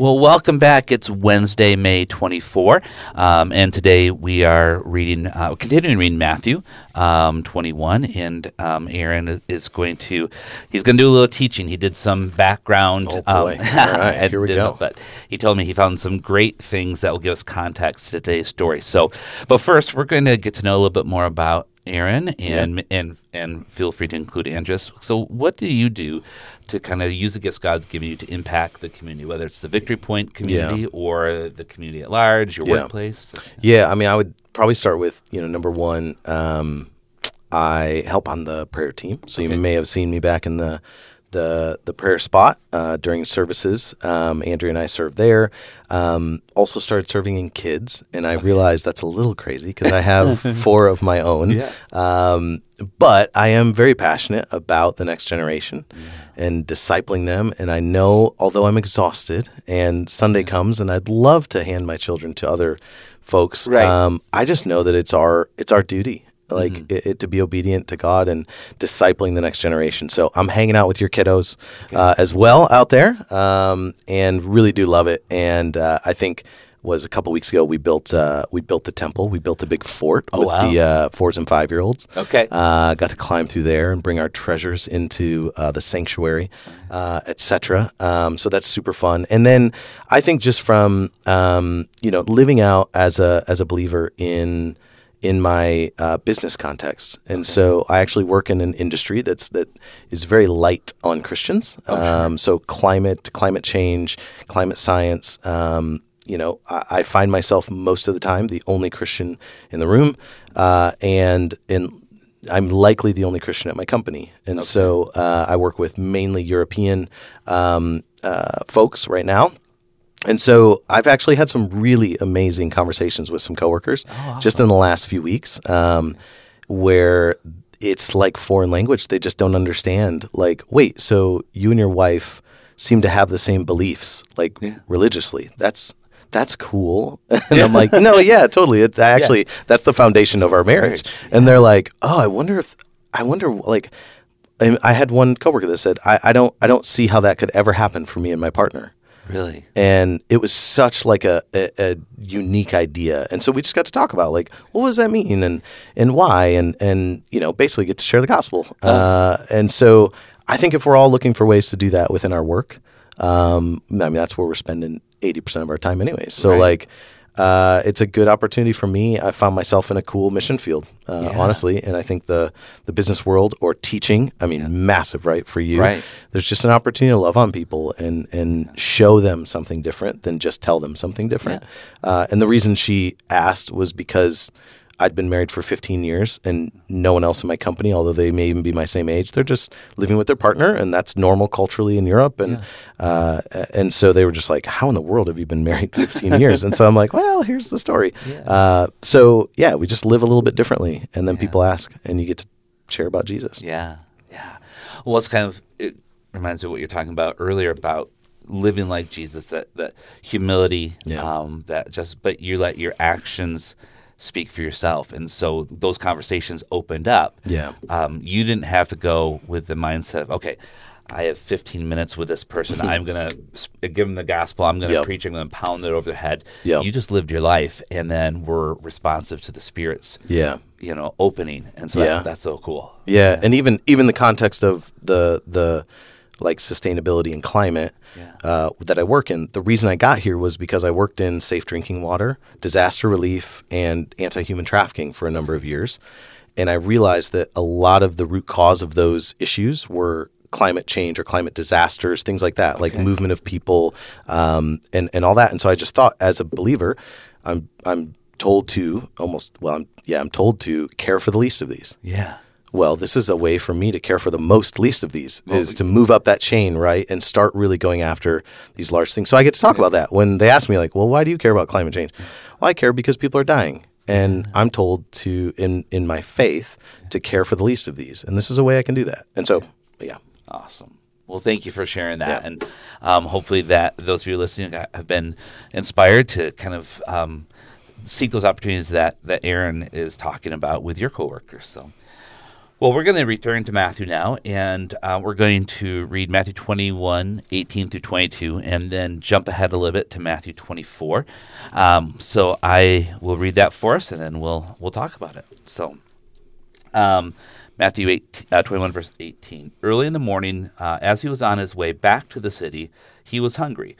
Well, welcome back. It's Wednesday, May 24, um, and today we are reading, uh, continuing reading Matthew um, 21, and um, Aaron is going to, he's going to do a little teaching. He did some background. Oh, boy. All right, here we go. But he told me he found some great things that will give us context to today's story. So, but first, we're going to get to know a little bit more about Aaron, and yeah. and and feel free to include Andrea. So, what do you do to kind of use the gifts God's given you to impact the community, whether it's the Victory Point community yeah. or the community at large, your yeah. workplace? Yeah, I mean, I would probably start with you know number one. Um, I help on the prayer team, so okay. you may have seen me back in the the the prayer spot uh, during services. Um, Andrea and I served there. Um, also started serving in kids, and I okay. realized that's a little crazy because I have four of my own. Yeah. Um, but I am very passionate about the next generation yeah. and discipling them. And I know, although I'm exhausted, and Sunday yeah. comes, and I'd love to hand my children to other folks. Right. Um, I just know that it's our it's our duty like mm-hmm. it, it, to be obedient to God and discipling the next generation. So I'm hanging out with your kiddos uh, as well out there, um, and really do love it. And uh, I think was a couple weeks ago we built uh, we built the temple. We built a big fort oh, with wow. the uh, fours and five year olds. Okay, uh, got to climb through there and bring our treasures into uh, the sanctuary, uh, etc. Um, so that's super fun. And then I think just from um, you know living out as a as a believer in in my uh, business context, and okay. so I actually work in an industry that's that is very light on Christians. Oh, sure. um, so climate, climate change, climate science. Um, you know, I, I, find myself most of the time the only Christian in the room, uh, and in I'm likely the only Christian at my company, and okay. so uh, I work with mainly European um, uh, folks right now. And so I've actually had some really amazing conversations with some coworkers oh, awesome. just in the last few weeks um, where it's like foreign language. They just don't understand. Like, wait, so you and your wife seem to have the same beliefs, like yeah. religiously. That's that's cool. and yeah. I'm like, no, yeah, totally. It's actually yeah. that's the foundation of our marriage. And they're like, oh, I wonder if I wonder like I had one coworker that said, I, I don't I don't see how that could ever happen for me and my partner. Really? And it was such like a, a, a, unique idea. And so we just got to talk about like, what does that mean and, and why? And, and, you know, basically get to share the gospel. Oh. Uh, and so I think if we're all looking for ways to do that within our work, um, I mean, that's where we're spending 80% of our time anyways. So right. like, uh, it's a good opportunity for me. I found myself in a cool mission field, uh, yeah. honestly, and I think the the business world or teaching, I mean, yeah. massive, right, for you. Right. There's just an opportunity to love on people and and yeah. show them something different than just tell them something different. Uh, and the reason she asked was because I'd been married for 15 years and no one else in my company, although they may even be my same age, they're just living with their partner, and that's normal culturally in Europe. And yeah. uh, and so they were just like, "How in the world have you been married 15 years?" And so I'm like, "Well, here's the story." Yeah. Uh, so yeah, we just live a little bit differently, and then yeah. people ask, and you get to share about Jesus. Yeah, yeah. Well, it's kind of it reminds me of what you're talking about earlier about living like Jesus, that that humility, um, that just but you let your actions speak for yourself. And so those conversations opened up. Yeah. Um, you didn't have to go with the mindset of, okay, I have 15 minutes with this person. I'm going to give them the gospel. I'm going to yep. preach. I'm going to pound it over their head. Yep. You just lived your life and then were responsive to the Spirit's, yeah. you know, opening. And so yeah. that, that's so cool. Yeah. yeah. And even, even the context of the, the, like sustainability and climate yeah. uh, that I work in. The reason I got here was because I worked in safe drinking water, disaster relief, and anti human trafficking for a number of years. And I realized that a lot of the root cause of those issues were climate change or climate disasters, things like that, okay. like movement of people um, and, and all that. And so I just thought, as a believer, I'm, I'm told to almost, well, I'm, yeah, I'm told to care for the least of these. Yeah well, this is a way for me to care for the most least of these well, is to move up that chain, right? And start really going after these large things. So I get to talk about that when they ask me like, well, why do you care about climate change? Well, I care because people are dying. And I'm told to, in, in my faith, to care for the least of these. And this is a way I can do that. And so yeah. Awesome. Well, thank you for sharing that, Yeah. and um, hopefully that those of you listening have been inspired to kind of um, seek those opportunities that that Aaron is talking about with your coworkers. So, well, we're going to return to Matthew now, and uh, we're going to read Matthew 21, 18 through 22, and then jump ahead a little bit to Matthew 24. Um, so I will read that for us, and then we'll we'll talk about it. So. Um, Matthew 8, uh, 21, verse 18. Early in the morning, uh, as he was on his way back to the city, he was hungry,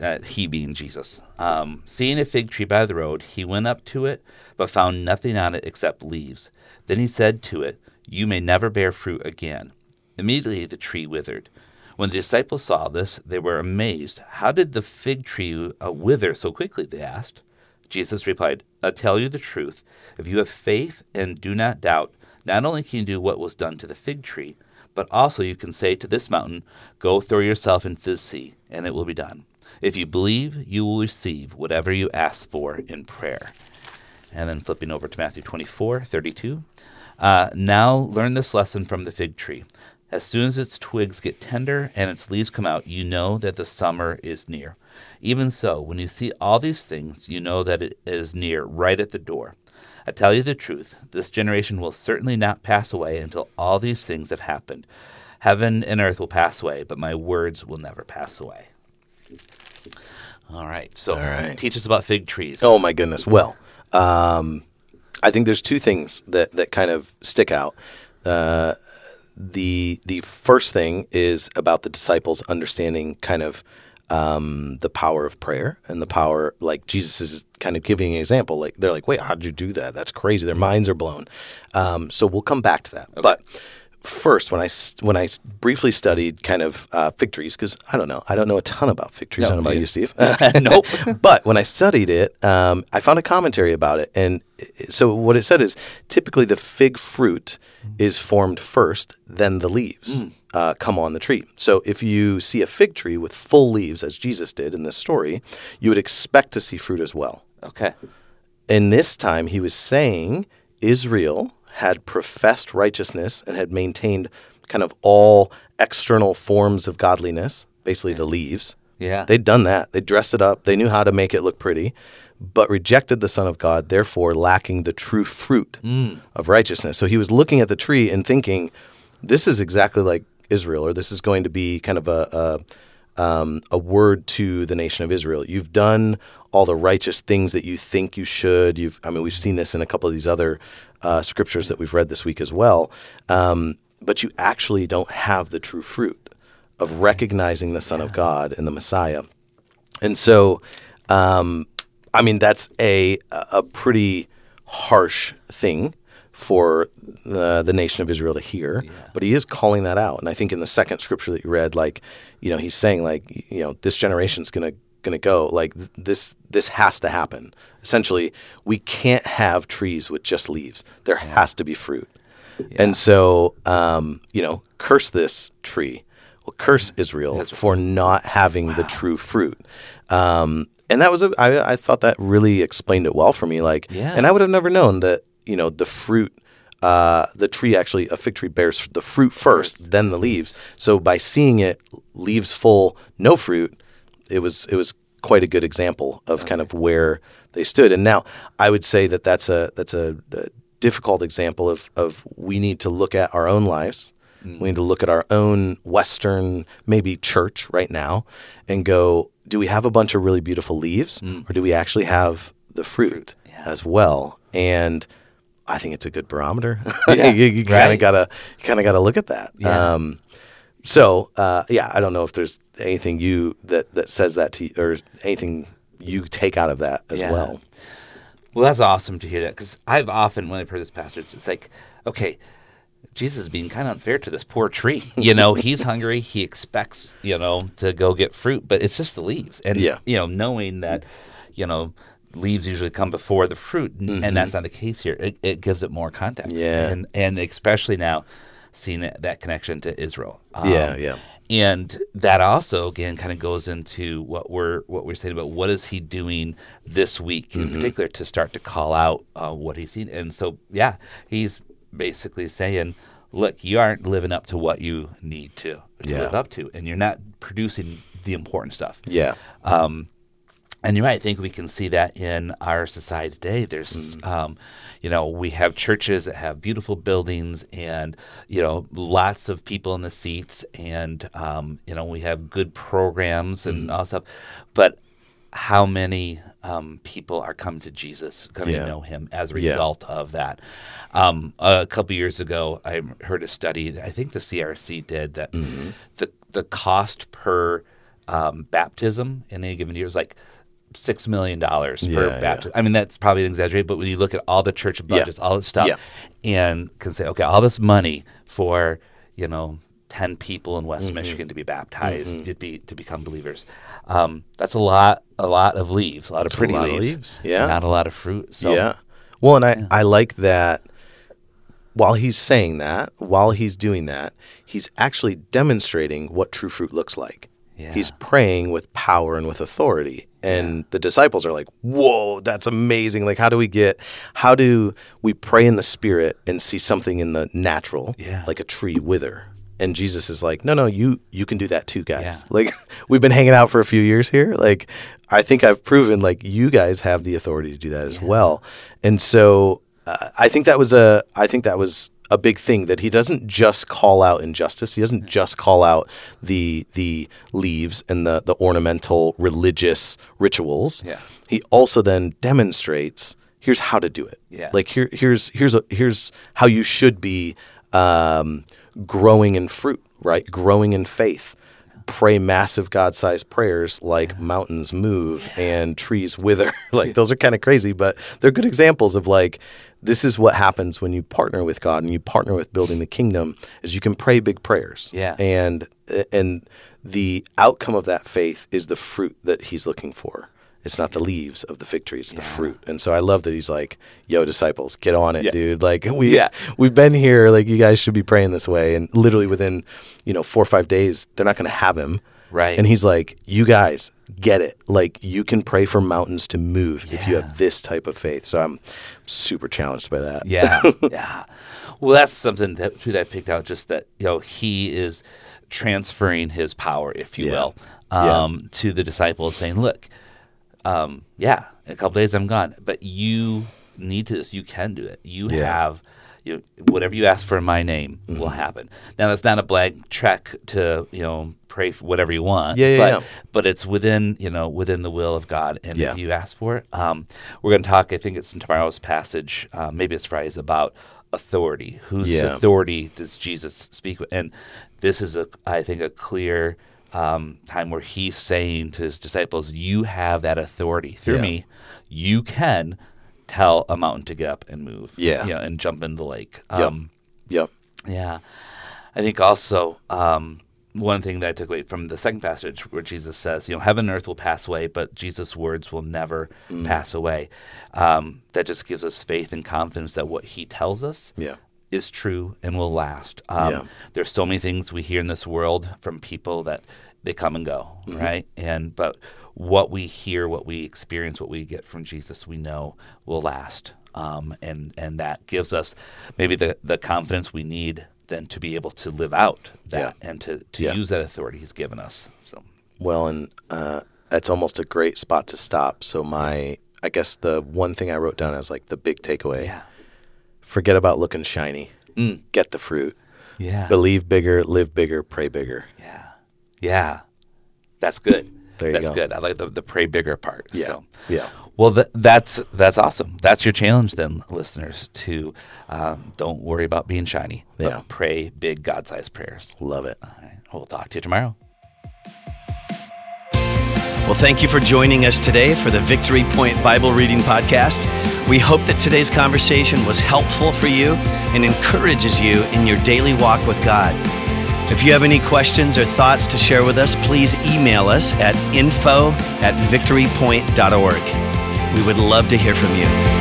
uh, he being Jesus. Um, seeing a fig tree by the road, he went up to it, but found nothing on it except leaves. Then he said to it, You may never bear fruit again. Immediately the tree withered. When the disciples saw this, they were amazed. How did the fig tree uh, wither so quickly? They asked. Jesus replied, I tell you the truth. If you have faith and do not doubt, not only can you do what was done to the fig tree, but also you can say to this mountain, Go throw yourself into the sea, and it will be done. If you believe, you will receive whatever you ask for in prayer. And then flipping over to Matthew 24, 32. Uh, now learn this lesson from the fig tree. As soon as its twigs get tender and its leaves come out, you know that the summer is near. Even so, when you see all these things, you know that it is near, right at the door. I tell you the truth, this generation will certainly not pass away until all these things have happened. Heaven and earth will pass away, but my words will never pass away. All right, so All right. teach us about fig trees. Oh my goodness. Well, um, I think there's two things that that kind of stick out. Uh, the the first thing is about the disciples understanding kind of um, the power of prayer and the power like Jesus is kind of giving an example. Like they're like, wait, how did you do that? That's crazy. Their minds are blown. Um, so we'll come back to that. But first, when I when I briefly studied kind of uh, fig trees, because I don't know, I don't know a ton about fig trees. I don't know about you, Steve. Nope. but when I studied it, um, I found a commentary about it, and so what it said is typically the fig fruit is formed first, then the leaves uh, come on the tree. So if you see a fig tree with full leaves, as Jesus did in this story, you would expect to see fruit as well. Okay. And this time he was saying Israel had professed righteousness and had maintained kind of all external forms of godliness, basically the leaves. Yeah. They'd done that. They dressed it up. They knew how to make it look pretty, but rejected the Son of God, therefore lacking the true fruit hmm. of righteousness. So he was looking at the tree and thinking, this is exactly like Israel, or this is going to be kind of a, a, um, a word to the nation of Israel. You've done all the righteous things that you think you should. You've, I mean, we've seen this in a couple of these other uh, scriptures that we've read this week as well. Um, but you actually don't have the true fruit of recognizing the Son of God and the Messiah. And so, um, I mean, that's a a pretty harsh thing for the, the nation of Israel to hear. But he is calling that out, and I think in the second scripture that you read, like you know, he's saying like you know, this generation's gonna gonna go like th- this. This has to happen. Essentially, we can't have trees with just leaves. There has to be fruit. And so, um, you know, curse this tree. Well, curse Israel for not having the true fruit. Um, and that was a, I, I thought that really explained it well for me. Like, Yeah. and I would have never known that you know the fruit, uh, the tree actually a fig tree bears the fruit first, then the leaves. So by seeing it leaves full, no fruit, it was it was quite a good example of kind of where they stood. And now I would say that that's a that's a, a difficult example of of we need to look at our own lives. We need to look at our own Western, maybe church right now, and go: Do we have a bunch of really beautiful leaves, or do we actually have the fruit as well? And I think it's a good barometer. Yeah, you you kind right. of gotta you kind of gotta look at that. Yeah. Um, so uh, yeah, I don't know if there's anything you that that says that to you, or anything you take out of that as Yeah. well. Well, that's awesome to hear that because I've often, when I've heard this passage, it's like, okay, Jesus is being kind of unfair to this poor tree. You know, he's hungry. He expects, you know, to go get fruit, but it's just the leaves. And, Yeah. you know, knowing that, you know, leaves usually come before the fruit, n- and that's not the case here. It, it gives it more context. Mm-hmm. Yeah. And, and especially now, seeing that, that connection to Israel. Um, Yeah, yeah. and that also again kind of goes into what we're what we're saying about what is he doing this week in particular to start to call out uh, what he's seen and so yeah he's basically saying look, you aren't living up to what you need to, to Yeah. live up to, and you're not producing the important stuff. Yeah. Um, and you might think we can see that in our society today. There's, Mm-hmm. um, you know, we have churches that have beautiful buildings and, you know, lots of people in the seats, and um, you know, we have good programs and Mm-hmm. all stuff. But how many um, people are coming to Jesus, coming Yeah. to know Him as a Yeah. result of that? Um, a couple years ago, I heard a study. I think the CRC did that. Mm-hmm. The the cost per um, baptism in any given year is like six million dollars per Yeah, yeah. baptism. I mean, that's probably an exaggerate, but when you look at all the church budgets, all this stuff, Yeah. and can say, okay, all this money for you know ten people in Mm-hmm. West Michigan to be baptized, to be to become believers, um, that's a lot, a lot of leaves, a lot of a pretty lot of leaves, leaves, yeah. not a lot of fruit. So yeah. Well, and I, I like that while he's saying that, while he's doing that, he's actually demonstrating what true fruit looks like. Yeah. He's praying with power and with authority. And the disciples are like, whoa, that's amazing. Like, how do we get, how do we pray in the spirit and see something in the natural, Yeah. like a tree wither? And Jesus is like, no, no, you you can do that too, guys. Yeah. Like, we've been hanging out for a few years here. Like, I think I've proven like you guys have the authority to do that as well. And so, uh, I think that was a I think that was a big thing that he doesn't just call out injustice. He doesn't just call out the the leaves and the the ornamental religious rituals. Yeah. He also then demonstrates here's how to do it. Yeah. Like here here's here's a, here's how you should be um, growing in fruit, right? Growing in faith. Pray massive God-sized prayers like mountains move and trees wither. like those are kind of crazy, but they're good examples of like this is what happens when you partner with God and you partner with building the kingdom is you can pray big prayers. Yeah. And and the outcome of that faith is the fruit that he's looking for. It's not the leaves of the fig tree, it's the fruit. And so I love that he's like, yo, disciples, get on it, Yeah. dude. Like we Yeah. we've been here, like you guys should be praying this way. And literally within, you know, four or five days, they're not gonna have him. Right. And he's like, You guys get it. Like you can pray for mountains to move if you have this type of faith. So I'm super challenged by that. Yeah, yeah. Well, that's something that too that I picked out. Just that you know he is transferring his power, if you Yeah. will, Yeah. um, to the disciples, saying, "Look, um, yeah, in a couple days I'm gone, but you need to this. You can do it. You Yeah. have." You know, whatever you ask for in my name will Mm-hmm. happen. Now that's not a blank check to you know pray for whatever you want. Yeah, yeah, but, yeah. but it's within you know within the will of God, and Yeah. if you ask for it, um, we're going to talk. I think it's in tomorrow's passage. Uh, maybe it's Friday's about authority. Whose Yeah. authority does Jesus speak with? And this is a, I think, a clear um, time where he's saying to his disciples, "You have that authority through Yeah. me. You can tell a mountain to get up and move. Yeah. you know, and jump in the lake. Yep. Um, Yep. yeah. I think also um, one thing that I took away from the second passage where Jesus says, you know, heaven and earth will pass away, but Jesus' words will never Mm. pass away. Um, that just gives us faith and confidence that what he tells us Yeah. Is true and will last. Um, Yeah. There's so many things we hear in this world from people that they come and go, Mm-hmm. right? And but what we hear, what we experience, what we get from Jesus, we know will last. Um, and and that gives us maybe the the confidence we need then to be able to live out that and to to Yeah. use that authority He's given us. So Well, and uh, that's almost a great spot to stop. So my, I guess the one thing I wrote down as like the big takeaway: yeah, forget about looking shiny. Mm. Get the fruit. yeah, Believe bigger, live bigger, pray bigger. yeah, yeah. That's good. There you That's go. good. I like the the pray bigger part. Yeah. So. Yeah. Well, th- that's that's awesome. That's your challenge, then, listeners. To um, don't worry about being shiny. But Yeah. Pray big, God-sized prayers. Love it. All right. We'll talk to you tomorrow. Well, thank you for joining us today for the Victory Point Bible Reading Podcast. We hope that today's conversation was helpful for you and encourages you in your daily walk with God. If you have any questions or thoughts to share with us, please email us at info at victorypoint.org. We would love to hear from you.